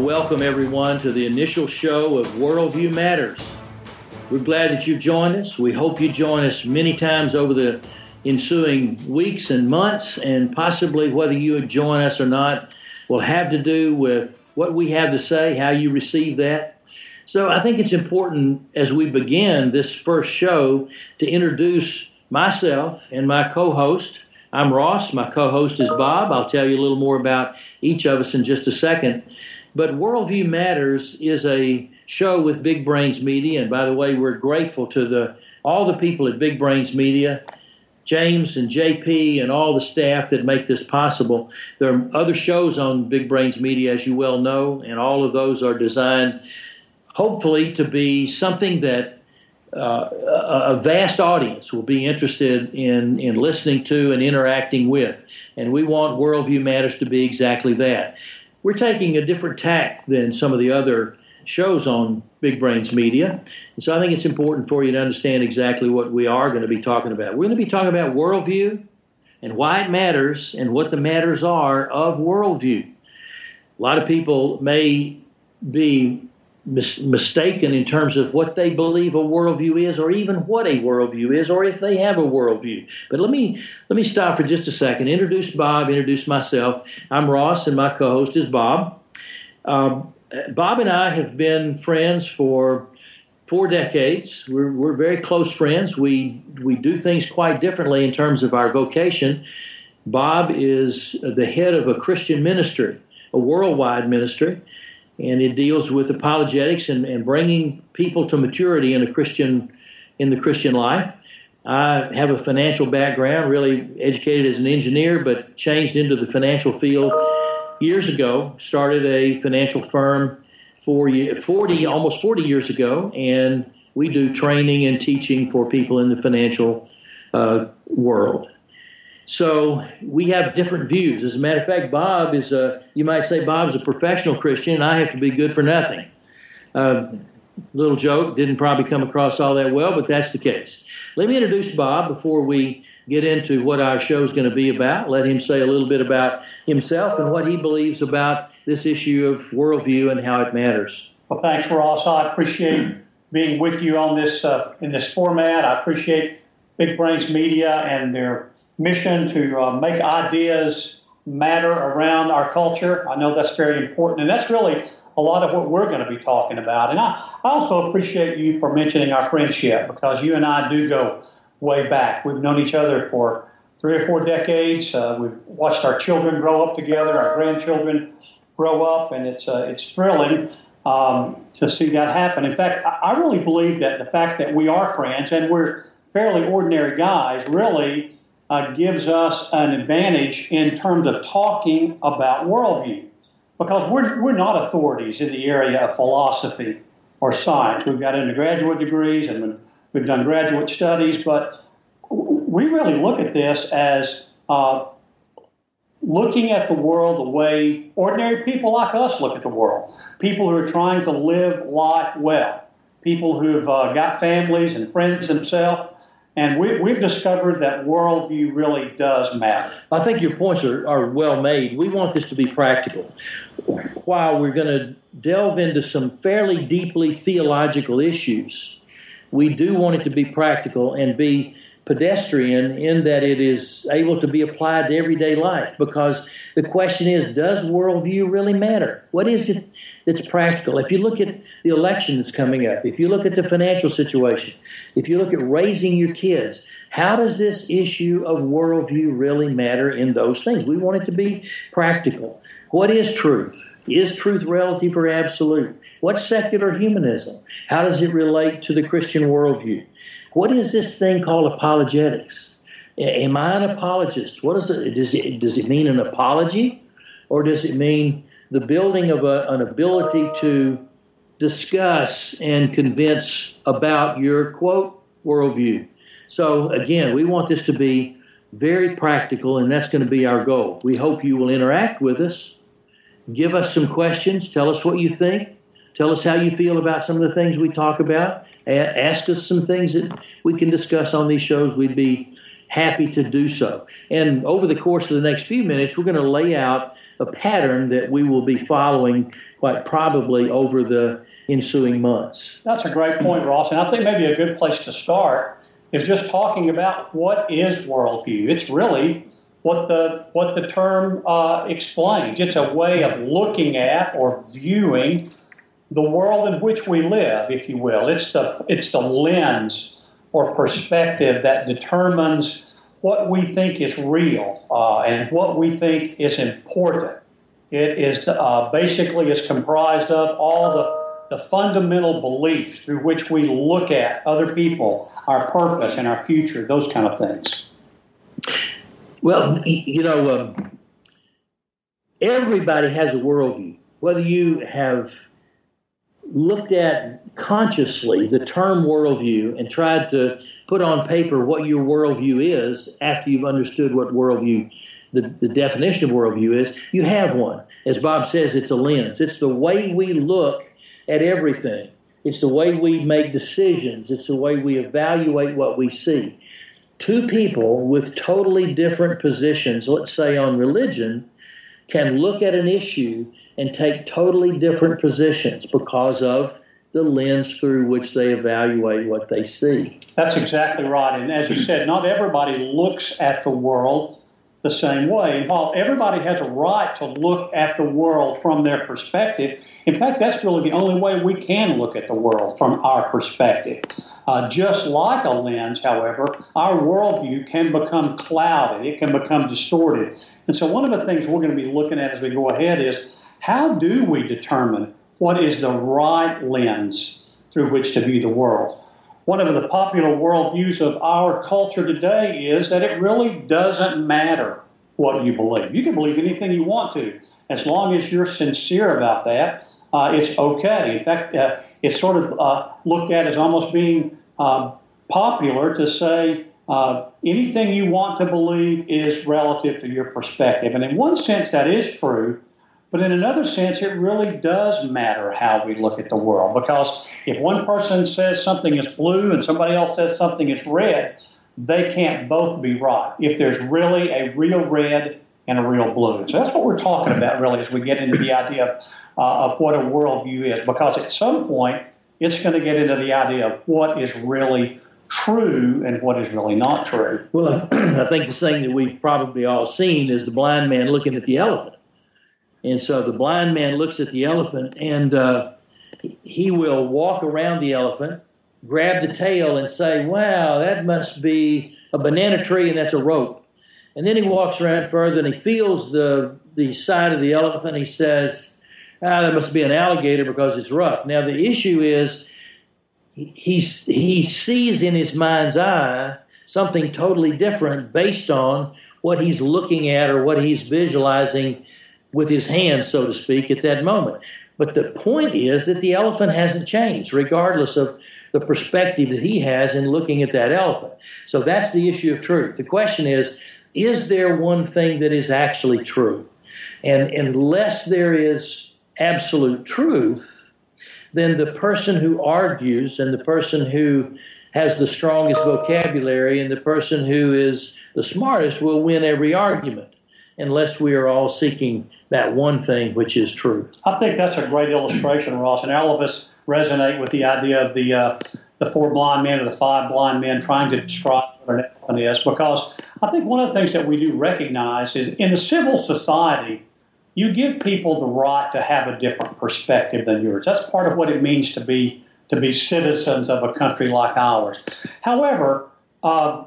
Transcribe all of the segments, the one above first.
Welcome everyone to the initial show of Worldview Matters. We're glad that you've joined us. We hope you join us many times over the ensuing weeks and months, and possibly whether you would join us or not will have to do with what we have to say, how you receive that. So I think it's important as we begin this first show to introduce myself and my co host. I'm Ross. My co host is Bob. I'll tell you a little more about each of us in just a second. But Worldview Matters is a show with Big Brains Media. And by the way, we're grateful to the all the people at Big Brains Media, James and JP, and all the staff that make this possible. There are other shows on Big Brains Media, as you well know, and all of those are designed, hopefully, to be something that uh, a, a vast audience will be interested in, in listening to and interacting with. And we want Worldview Matters to be exactly that. We're taking a different tack than some of the other shows on Big Brains Media. And so I think it's important for you to understand exactly what we are going to be talking about. We're going to be talking about worldview and why it matters and what the matters are of worldview. A lot of people may be mis- mistaken in terms of what they believe a worldview is, or even what a worldview is, or if they have a worldview. But let me let me stop for just a second. Introduce Bob. Introduce myself. I'm Ross, and my co-host is Bob. Um, Bob and I have been friends for four decades. We're, we're very close friends. We we do things quite differently in terms of our vocation. Bob is the head of a Christian ministry, a worldwide ministry and it deals with apologetics and, and bringing people to maturity in a Christian in the Christian life. I have a financial background, really educated as an engineer, but changed into the financial field years ago. Started a financial firm for 40, almost 40 years ago, and we do training and teaching for people in the financial uh, world. So we have different views. As a matter of fact, Bob is a, you might say Bob's a professional Christian, and I have to be good for nothing. Uh, little joke, didn't probably come across all that well, but that's the case. Let me introduce Bob before we get into what our show is going to be about. Let him say a little bit about himself and what he believes about this issue of worldview and how it matters. Well, thanks, Ross. I appreciate being with you on this uh, in this format. I appreciate Big Brains Media and their mission to uh, make ideas matter around our culture. I know that's very important, and that's really a lot of what we're going to be talking about. And I, I also appreciate you for mentioning our friendship because you and I do go way back. We've known each other for three or four decades. Uh, we've watched our children grow up together, our grandchildren grow up, and it's uh, it's thrilling um, to see that happen. In fact, I really believe that the fact that we are friends and we're fairly ordinary guys really uh, gives us an advantage in terms of talking about worldview. Because we're, we're not authorities in the area of philosophy or science. We've got undergraduate degrees and we've done graduate studies, but we really look at this as uh, looking at the world the way ordinary people like us look at the world. People who are trying to live life well. People who've uh, got families and friends themselves and we, we've discovered that worldview really does matter. I think your points are, are well made. We want this to be practical. While we're going to delve into some fairly deeply theological issues, we do want it to be practical and be pedestrian in that it is able to be applied to everyday life because the question is does worldview really matter? What is it that's practical. If you look at the election that's coming up, if you look at the financial situation, if you look at raising your kids, how does this issue of worldview really matter in those things? We want it to be practical. What is truth? Is truth relative or absolute? What's secular humanism? How does it relate to the Christian worldview? What is this thing called apologetics? Am I an apologist? What is it? Does it, does it mean an apology? Or does it mean the building of a, an ability to discuss and convince about your quote worldview. So again, we want this to be very practical, and that's going to be our goal. We hope you will interact with us, give us some questions, tell us what you think, tell us how you feel about some of the things we talk about, ask us some things that we can discuss on these shows. We'd be happy to do so. And over the course of the next few minutes, we're going to lay out a pattern that we will be following quite probably over the ensuing months. That's a great point, Ross. And I think maybe a good place to start is just talking about what is worldview. It's really what the what the term uh, explains. It's a way of looking at or viewing the world in which we live, if you will. It's the it's the lens or perspective that determines what we think is real uh, and what we think is important. It is uh, basically is comprised of all the, the fundamental beliefs through which we look at other people, our purpose, and our future, those kind of things. Well, you know, um, everybody has a worldview. Whether you have looked at consciously the term worldview and tried to put on paper what your worldview is after you've understood what worldview, the, the definition of worldview is, you have one. As Bob says, it's a lens. It's the way we look at everything. It's the way we make decisions. It's the way we evaluate what we see. Two people with totally different positions, let's say on religion, can look at an issue and take totally different positions because of the lens through which they evaluate what they see. That's exactly right. And as you said, not everybody looks at the world the same way. And while everybody has a right to look at the world from their perspective, in fact, that's really the only way we can look at the world from our perspective. Uh, just like a lens, however, our worldview can become clouded, it can become distorted. And so, one of the things we're going to be looking at as we go ahead is how do we determine what is the right lens through which to view the world? One of the popular worldviews of our culture today is that it really doesn't matter what you believe. You can believe anything you want to, as long as you're sincere about that. Uh, it's okay. In fact, uh, it's sort of uh, looked at as almost being uh, popular to say uh, anything you want to believe is relative to your perspective. And in one sense, that is true. But in another sense, it really does matter how we look at the world because if one person says something is blue and somebody else says something is red, they can't both be right if there's really a real red and a real blue. So that's what we're talking about really as we get into the idea of, uh, of what a worldview is because at some point it's going to get into the idea of what is really true and what is really not true. Well, I think the thing that we've probably all seen is the blind man looking at the elephant. And so the blind man looks at the elephant and uh, he will walk around the elephant, grab the tail, and say, Wow, that must be a banana tree and that's a rope. And then he walks around further and he feels the, the side of the elephant. He says, Ah, that must be an alligator because it's rough. Now, the issue is he, he sees in his mind's eye something totally different based on what he's looking at or what he's visualizing with his hands, so to speak, at that moment. But the point is that the elephant hasn't changed, regardless of the perspective that he has in looking at that elephant. So that's the issue of truth. The question is is there one thing that is actually true? And unless there is absolute truth, then the person who argues and the person who has the strongest vocabulary and the person who is the smartest will win every argument unless we are all seeking that one thing which is true. I think that's a great illustration, Ross, and all of us resonate with the idea of the uh, the four blind men or the five blind men trying to describe what an elephant is, because I think one of the things that we do recognize is in a civil society, you give people the right to have a different perspective than yours. That's part of what it means to be to be citizens of a country like ours. However, uh,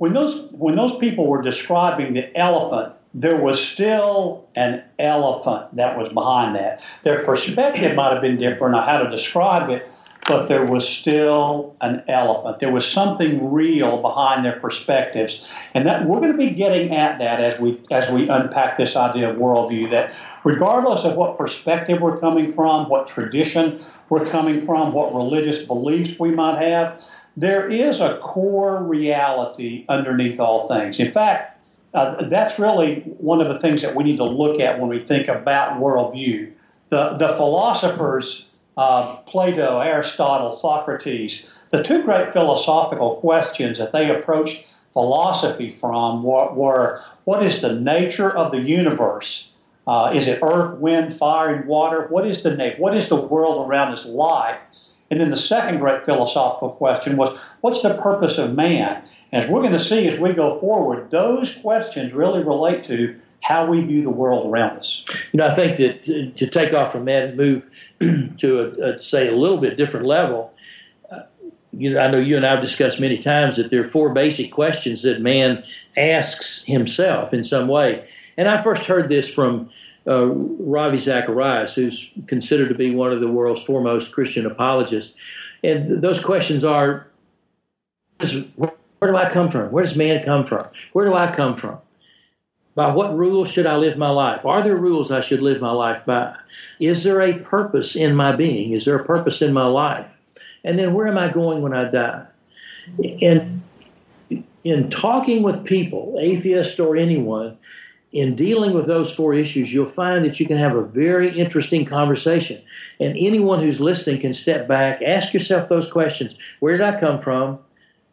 when those when those people were describing the elephant there was still an elephant that was behind that. Their perspective might have been different on how to describe it, but there was still an elephant. There was something real behind their perspectives, and that we're going to be getting at that as we as we unpack this idea of worldview. That regardless of what perspective we're coming from, what tradition we're coming from, what religious beliefs we might have, there is a core reality underneath all things. In fact uh, that's really one of the things that we need to look at when we think about worldview. The, the philosophers, uh, Plato, Aristotle, Socrates, the two great philosophical questions that they approached philosophy from were, were what is the nature of the universe? Uh, is it earth, wind, fire, and water? What is the name? What is the world around us like? And then the second great philosophical question was, what's the purpose of man? And as we're going to see as we go forward, those questions really relate to how we view the world around us. You know, I think that to, take off from that and move to a, a, say a little bit different level, uh, you know, I know you and I have discussed many times that there are four basic questions that man asks himself in some way. And I first heard this from uh, Ravi Zacharias, who's considered to be one of the world's foremost Christian apologists. And those questions are where do I come from? Where does man come from? Where do I come from? By what rules should I live my life? Are there rules I should live my life by? Is there a purpose in my being? Is there a purpose in my life? And then where am I going when I die? And in talking with people, atheists or anyone, in dealing with those four issues, you'll find that you can have a very interesting conversation. And anyone who's listening can step back, ask yourself those questions Where did I come from?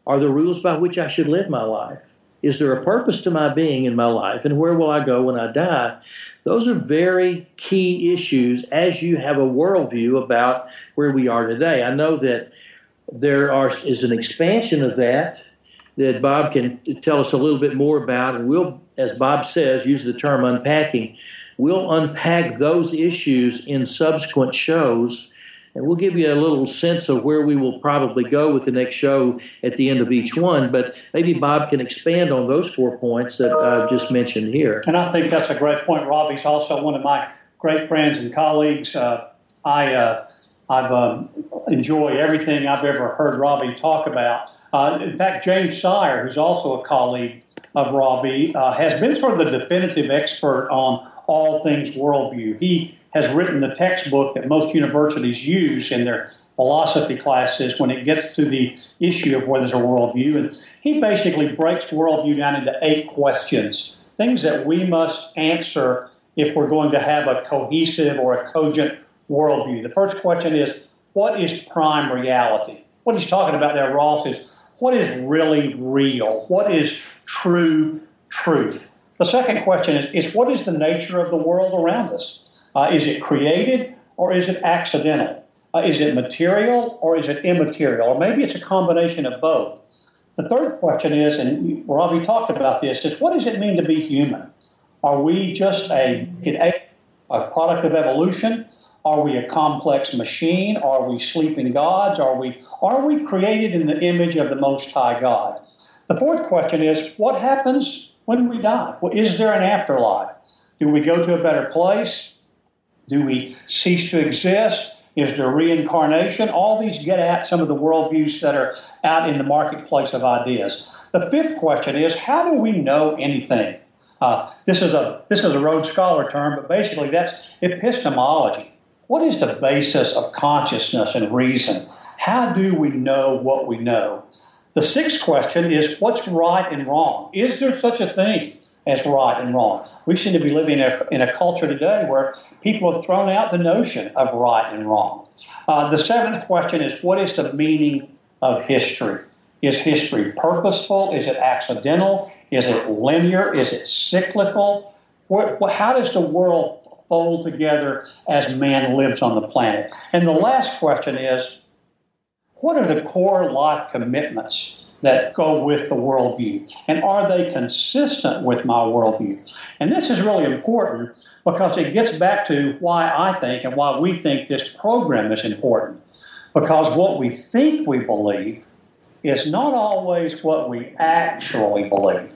Are the rules by which I should live my life? Is there a purpose to my being in my life? And where will I go when I die? Those are very key issues as you have a worldview about where we are today. I know that there are, is an expansion of that that Bob can tell us a little bit more about, and we'll as Bob says, use the term unpacking. We'll unpack those issues in subsequent shows, and we'll give you a little sense of where we will probably go with the next show at the end of each one. But maybe Bob can expand on those four points that I've just mentioned here. And I think that's a great point. Ravi's also one of my great friends and colleagues. Uh, I uh, I've um, enjoy everything I've ever heard Ravi talk about. Uh, in fact, James Sire, who's also a colleague of Ravi, uh, has been sort of the definitive expert on all things worldview. He has written the textbook that most universities use in their philosophy classes when it gets to the issue of whether there's a worldview. And he basically breaks worldview down into eight questions, things that we must answer if we're going to have a cohesive or a cogent worldview. The first question is, what is prime reality? What he's talking about there, Ross, is what is really real? What is true truth? The second question is, is what is the nature of the world around us? Uh, is it created or is it accidental? Uh, is it material or is it immaterial? Or maybe it's a combination of both. The third question is, and Ravi talked about this, is what does it mean to be human? Are we just a, a product of evolution? Are we a complex machine? Are we sleeping gods? Are we, are we created in the image of the Most High God? The fourth question is what happens when we die? Well, is there an afterlife? Do we go to a better place? Do we cease to exist? Is there reincarnation? All these get at some of the worldviews that are out in the marketplace of ideas. The fifth question is how do we know anything? Uh, this is a this is a Rhodes Scholar term, but basically that's epistemology. What is the basis of consciousness and reason? How do we know what we know? The sixth question is what's right and wrong? Is there such a thing as right and wrong? We seem to be living in a, in a culture today where people have thrown out the notion of right and wrong. Uh, the seventh question is what is the meaning of history? Is history purposeful? Is it accidental? Is it linear? Is it cyclical? What, how does the world fold together as man lives on the planet. And the last question is what are the core life commitments that go with the worldview? And are they consistent with my worldview? And this is really important because it gets back to why I think and why we think this program is important. Because what we think we believe is not always what we actually believe.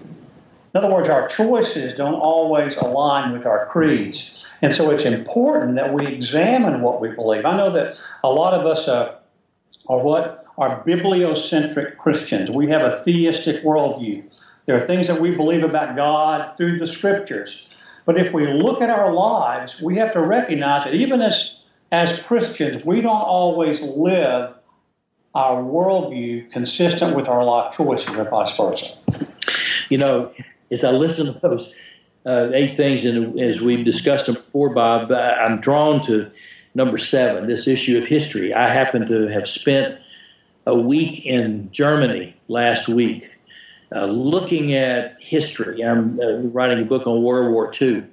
In other words, our choices don't always align with our creeds. And so it's important that we examine what we believe. I know that a lot of us uh, are what are bibliocentric Christians. We have a theistic worldview. There are things that we believe about God through the scriptures. But if we look at our lives, we have to recognize that even as, as Christians, we don't always live our worldview consistent with our life choices or vice versa. You know, as I listen to those uh, eight things, and as we've discussed them before, Bob, I'm drawn to number seven, this issue of history. I happen to have spent a week in Germany last week uh, looking at history. I'm uh, writing a book on World War II.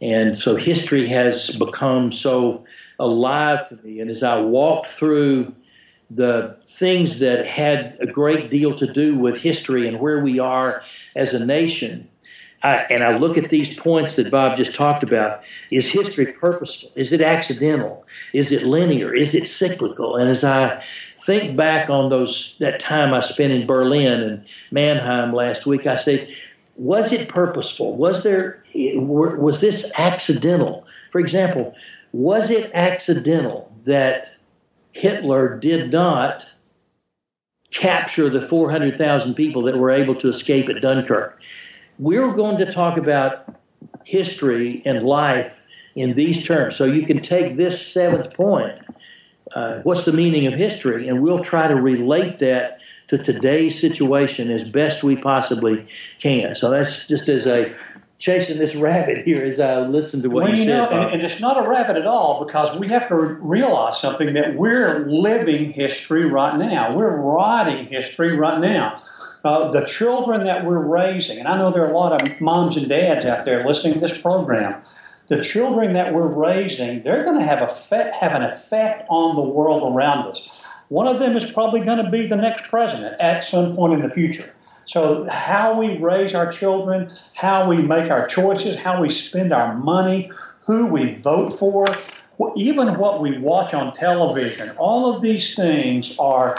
And so history has become so alive to me. And as I walked through the things that had a great deal to do with history and where we are as a nation, I, and I look at these points that Bob just talked about. Is history purposeful? Is it accidental? Is it linear? Is it cyclical? And as I think back on those that time I spent in Berlin and Mannheim last week, I say, was it purposeful? Was there was this accidental? For example, was it accidental that Hitler did not capture the 400,000 people that were able to escape at Dunkirk? We're going to talk about history and life in these terms. So you can take this seventh point. Uh, what's the meaning of history? And we'll try to relate that to today's situation as best we possibly can. So that's just as a chasing this rabbit here as I listen to what well, you, you said. And, and it's not a rabbit at all because we have to realize something that we're living history right now. We're writing history right now. Uh, the children that we're raising, and I know there are a lot of moms and dads out there listening to this program. The children that we're raising, they're going to have, effect, have an effect on the world around us. One of them is probably going to be the next president at some point in the future. So, how we raise our children, how we make our choices, how we spend our money, who we vote for, even what we watch on television, all of these things are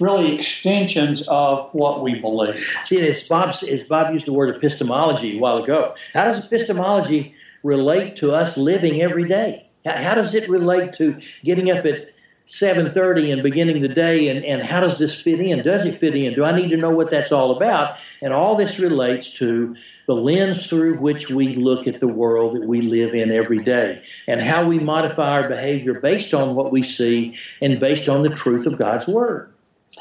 really extensions of what we believe. See, as Bob, as Bob used the word epistemology a while ago, how does epistemology relate to us living every day? How does it relate to getting up at 7.30 and beginning the day and, and how does this fit in? Does it fit in? Do i need to know what that's all about? And all this relates to the lens through which we look at the world that we live in every day and how we modify our behavior based on what we see and based on the truth of god's word.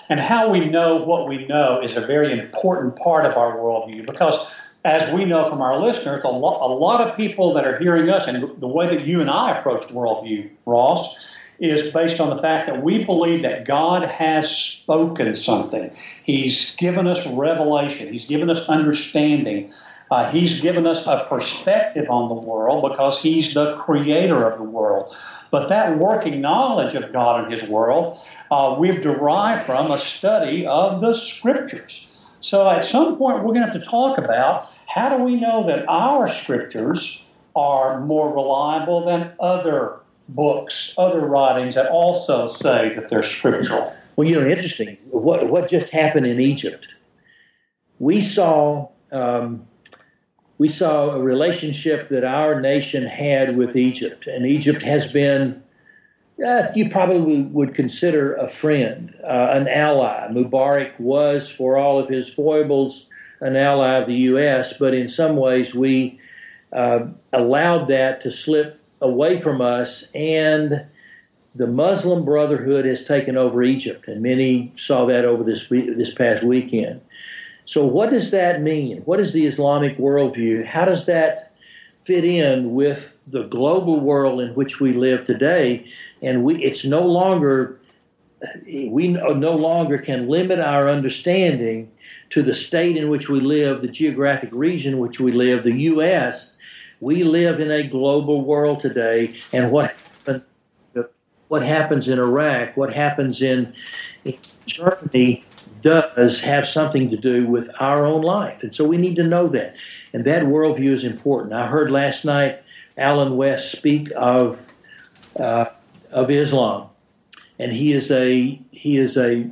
And how we know what we know is a very important part of our worldview because as we know from our listeners, a lot, a lot of people that are hearing us and the way that you and I approach worldview, Ross, is based on the fact that we believe that God has spoken something. He's given us revelation, He's given us understanding. Uh, he's given us a perspective on the world because He's the creator of the world. But that working knowledge of God and His world, uh, we've derived from a study of the Scriptures. So at some point, we're going to have to talk about how do we know that our Scriptures are more reliable than other books, other writings that also say that they're scriptural. Well, you know, interesting. What what just happened in Egypt? We saw um, we saw a relationship that our nation had with Egypt, and Egypt has been. Uh, you probably would consider a friend, uh, an ally. Mubarak was, for all of his foibles, an ally of the U.S., but in some ways we uh, allowed that to slip away from us, and the Muslim Brotherhood has taken over Egypt, and many saw that over this this past weekend. So, what does that mean? What is the Islamic worldview? How does that fit in with the global world in which we live today? And we, it's no longer we no longer can limit our understanding to the state in which we live, the geographic region in which we live, the U.S. We live in a global world today, and what what happens in Iraq, what happens in, in Germany, does have something to do with our own life, and so we need to know that, and that worldview is important. I heard last night Allen West speak of uh, of Islam, and he is a he is a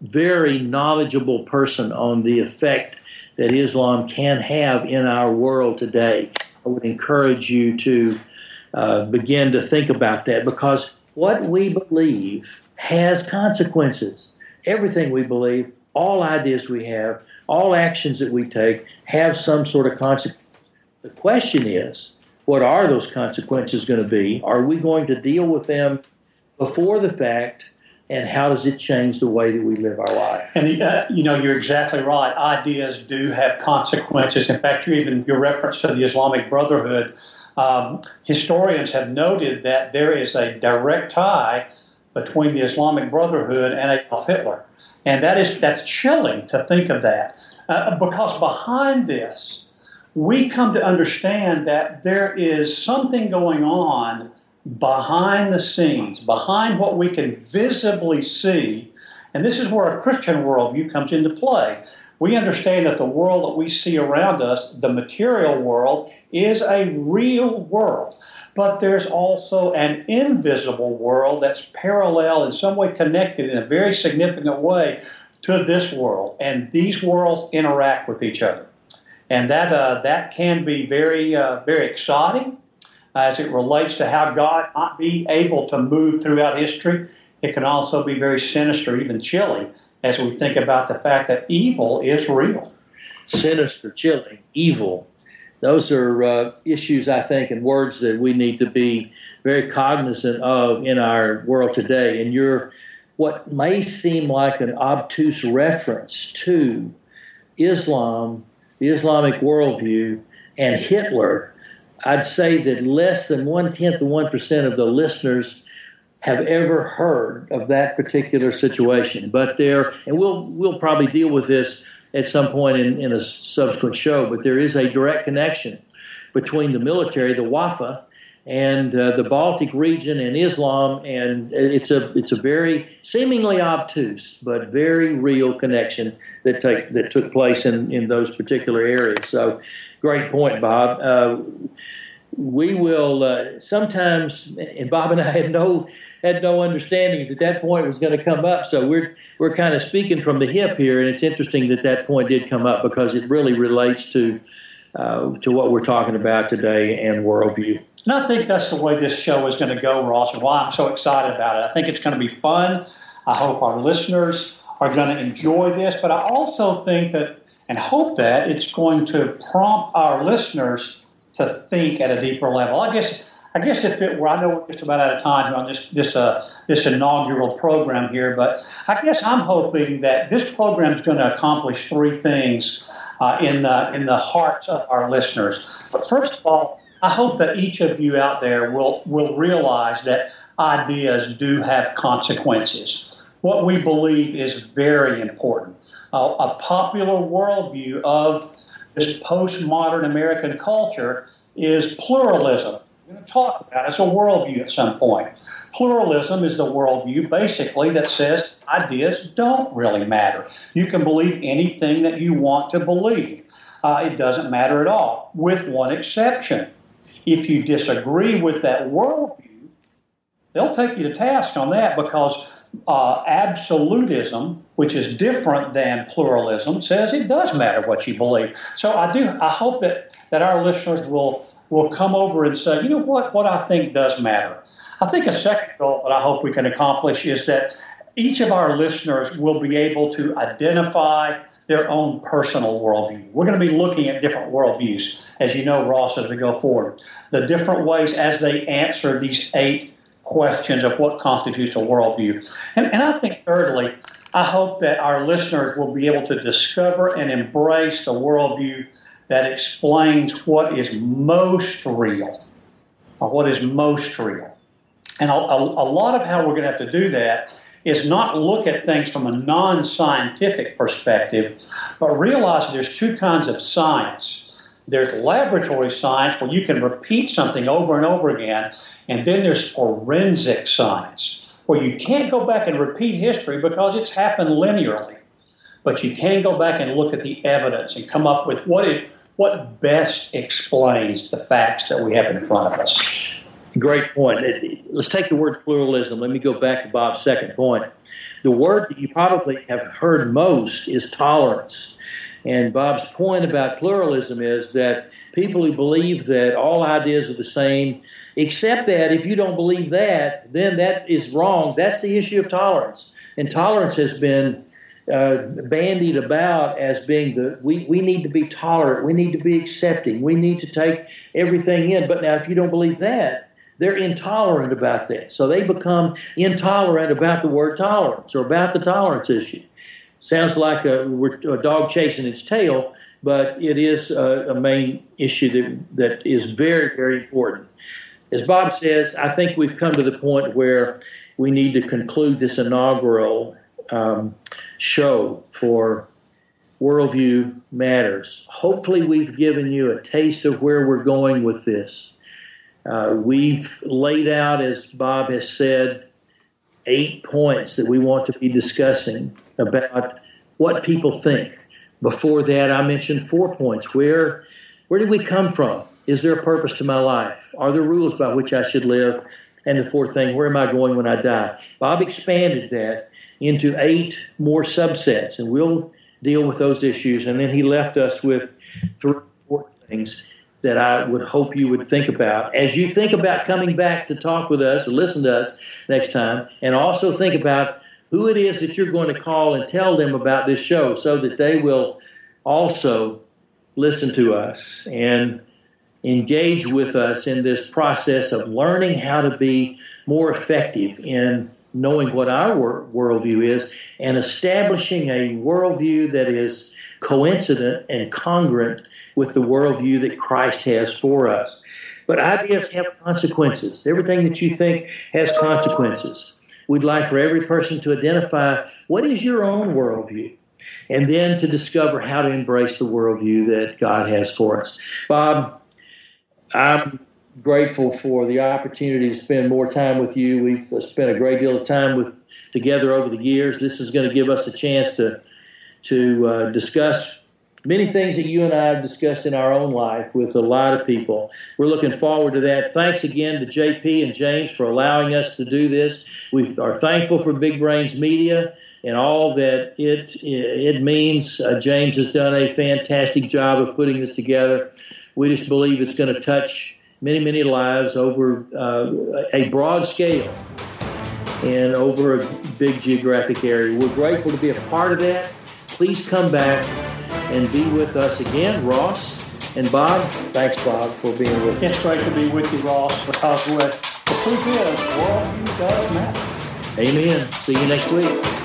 very knowledgeable person on the effect that Islam can have in our world today. I would encourage you to uh, begin to think about that because what we believe has consequences. Everything we believe, all ideas we have, all actions that we take have some sort of consequence. The question is, what are those consequences going to be? Are we going to deal with them before the fact? And how does it change the way that we live our life? And uh, you know, you're exactly right. Ideas do have consequences. In fact, you even your reference to the Islamic Brotherhood. Um, historians have noted that there is a direct tie between the Islamic Brotherhood and Adolf Hitler, and that is that's chilling to think of that, uh, because behind this we come to understand that there is something going on behind the scenes, behind what we can visibly see. And this is where a Christian worldview comes into play. We understand that the world that we see around us, the material world, is a real world. But there's also an invisible world that's parallel, in some way connected in a very significant way to this world. And these worlds interact with each other. And that, uh, that can be very, uh, very exciting as it relates to how God might be able to move throughout history. It can also be very sinister, even chilly, as we think about the fact that evil is real. Sinister, chilly, evil. Those are uh, issues, I think, and words that we need to be very cognizant of in our world today. And your what may seem like an obtuse reference to Islam the Islamic worldview, and Hitler, I'd say that less than one tenth of one percent of the listeners have ever heard of that particular situation. But there, and we'll we'll probably deal with this at some point in, in a subsequent show. But there is a direct connection between the military, the Wafa, and uh, the Baltic region and Islam, and it's a it's a very seemingly obtuse but very real connection that take that took place in, in those particular areas. So, great point, Bob. Uh, we will uh, sometimes, and Bob and I had no had no understanding that that point was going to come up. So we're we're kind of speaking from the hip here, and it's interesting that that point did come up because it really relates to to what we're talking about today and worldview. And I think that's the way this show is going to go, Ross, and why I'm so excited about it. I think it's going to be fun. I hope our listeners are going to enjoy this, but I also think that and hope that it's going to prompt our listeners to think at a deeper level. I guess I guess if it were, I know we're just about out of time on this this uh, this inaugural program here, but I guess I'm hoping that this program is going to accomplish three things uh, in the in the hearts of our listeners. But first of all, I hope that each of you out there will, will realize that ideas do have consequences. What we believe is very important. Uh, a popular worldview of this postmodern American culture is pluralism. We're going to talk about it as a worldview at some point. Pluralism is the worldview basically that says ideas don't really matter. You can believe anything that you want to believe. Uh, it doesn't matter at all, with one exception. If you disagree with that worldview, they'll take you to task on that because uh, absolutism, which is different than pluralism, says it does matter what you believe. So I do. I hope that that our listeners will will come over and say, you know what, what I think does matter. I think a second goal that I hope we can accomplish is that each of our listeners will be able to identify their own personal worldview. We're going to be looking at different worldviews, as you know, Ross, as we go forward. The different ways as they answer these eight questions of what constitutes a worldview. And, and I think, thirdly, I hope that our listeners will be able to discover and embrace the worldview that explains what is most real, or what is most real. And a, a, a lot of how we're going to have to do that is not look at things from a non scientific perspective, but realize there's two kinds of science. There's laboratory science where you can repeat something over and over again, and then there's forensic science where you can't go back and repeat history because it's happened linearly. But you can go back and look at the evidence and come up with what it what best explains the facts that we have in front of us. Great point. Let's take the word pluralism. Let me go back to Bob's second point. The word that you probably have heard most is tolerance. And Bob's point about pluralism is that people who believe that all ideas are the same, except that if you don't believe that, then that is wrong. That's the issue of tolerance. And tolerance has been uh, bandied about as being the we, we need to be tolerant, we need to be accepting, we need to take everything in. But now, if you don't believe that, they're intolerant about that. So they become intolerant about the word tolerance or about the tolerance issue. Sounds like a, a dog chasing its tail, but it is a, a main issue that, that is very, very important. As Bob says, I think we've come to the point where we need to conclude this inaugural um, show for Worldview Matters. Hopefully, we've given you a taste of where we're going with this. Uh, we've laid out, as Bob has said, eight points that we want to be discussing about what people think. Before that, I mentioned four points. Where, where did we come from? Is there a purpose to my life? Are there rules by which I should live? And the fourth thing, where am I going when I die? Bob expanded that into eight more subsets, and we'll deal with those issues. And then he left us with three four things that I would hope you would think about. As you think about coming back to talk with us or listen to us next time, and also think about who it is that you're going to call and tell them about this show so that they will also listen to us and engage with us in this process of learning how to be more effective in knowing what our worldview is and establishing a worldview that is coincident and congruent with the worldview that Christ has for us. But ideas have consequences. Everything that you think has consequences. We'd like for every person to identify what is your own worldview and then to discover how to embrace the worldview that God has for us. Bob, I'm grateful for the opportunity to spend more time with you. We've spent a great deal of time with together over the years. This is going to give us a chance to to uh, discuss many things that you and I have discussed in our own life with a lot of people. We're looking forward to that. Thanks again to JP and James for allowing us to do this. We are thankful for Big Brains Media and all that it it means. Uh, James has done a fantastic job of putting this together. We just believe it's going to touch many, many lives over uh, a broad scale and over a big geographic area. We're grateful to be a part of that. Please come back and be with us again, Ross and Bob. Thanks, Bob, for being with us. It's great to be with you, Ross, because the truth is, worldview does matter. Amen. See you next week.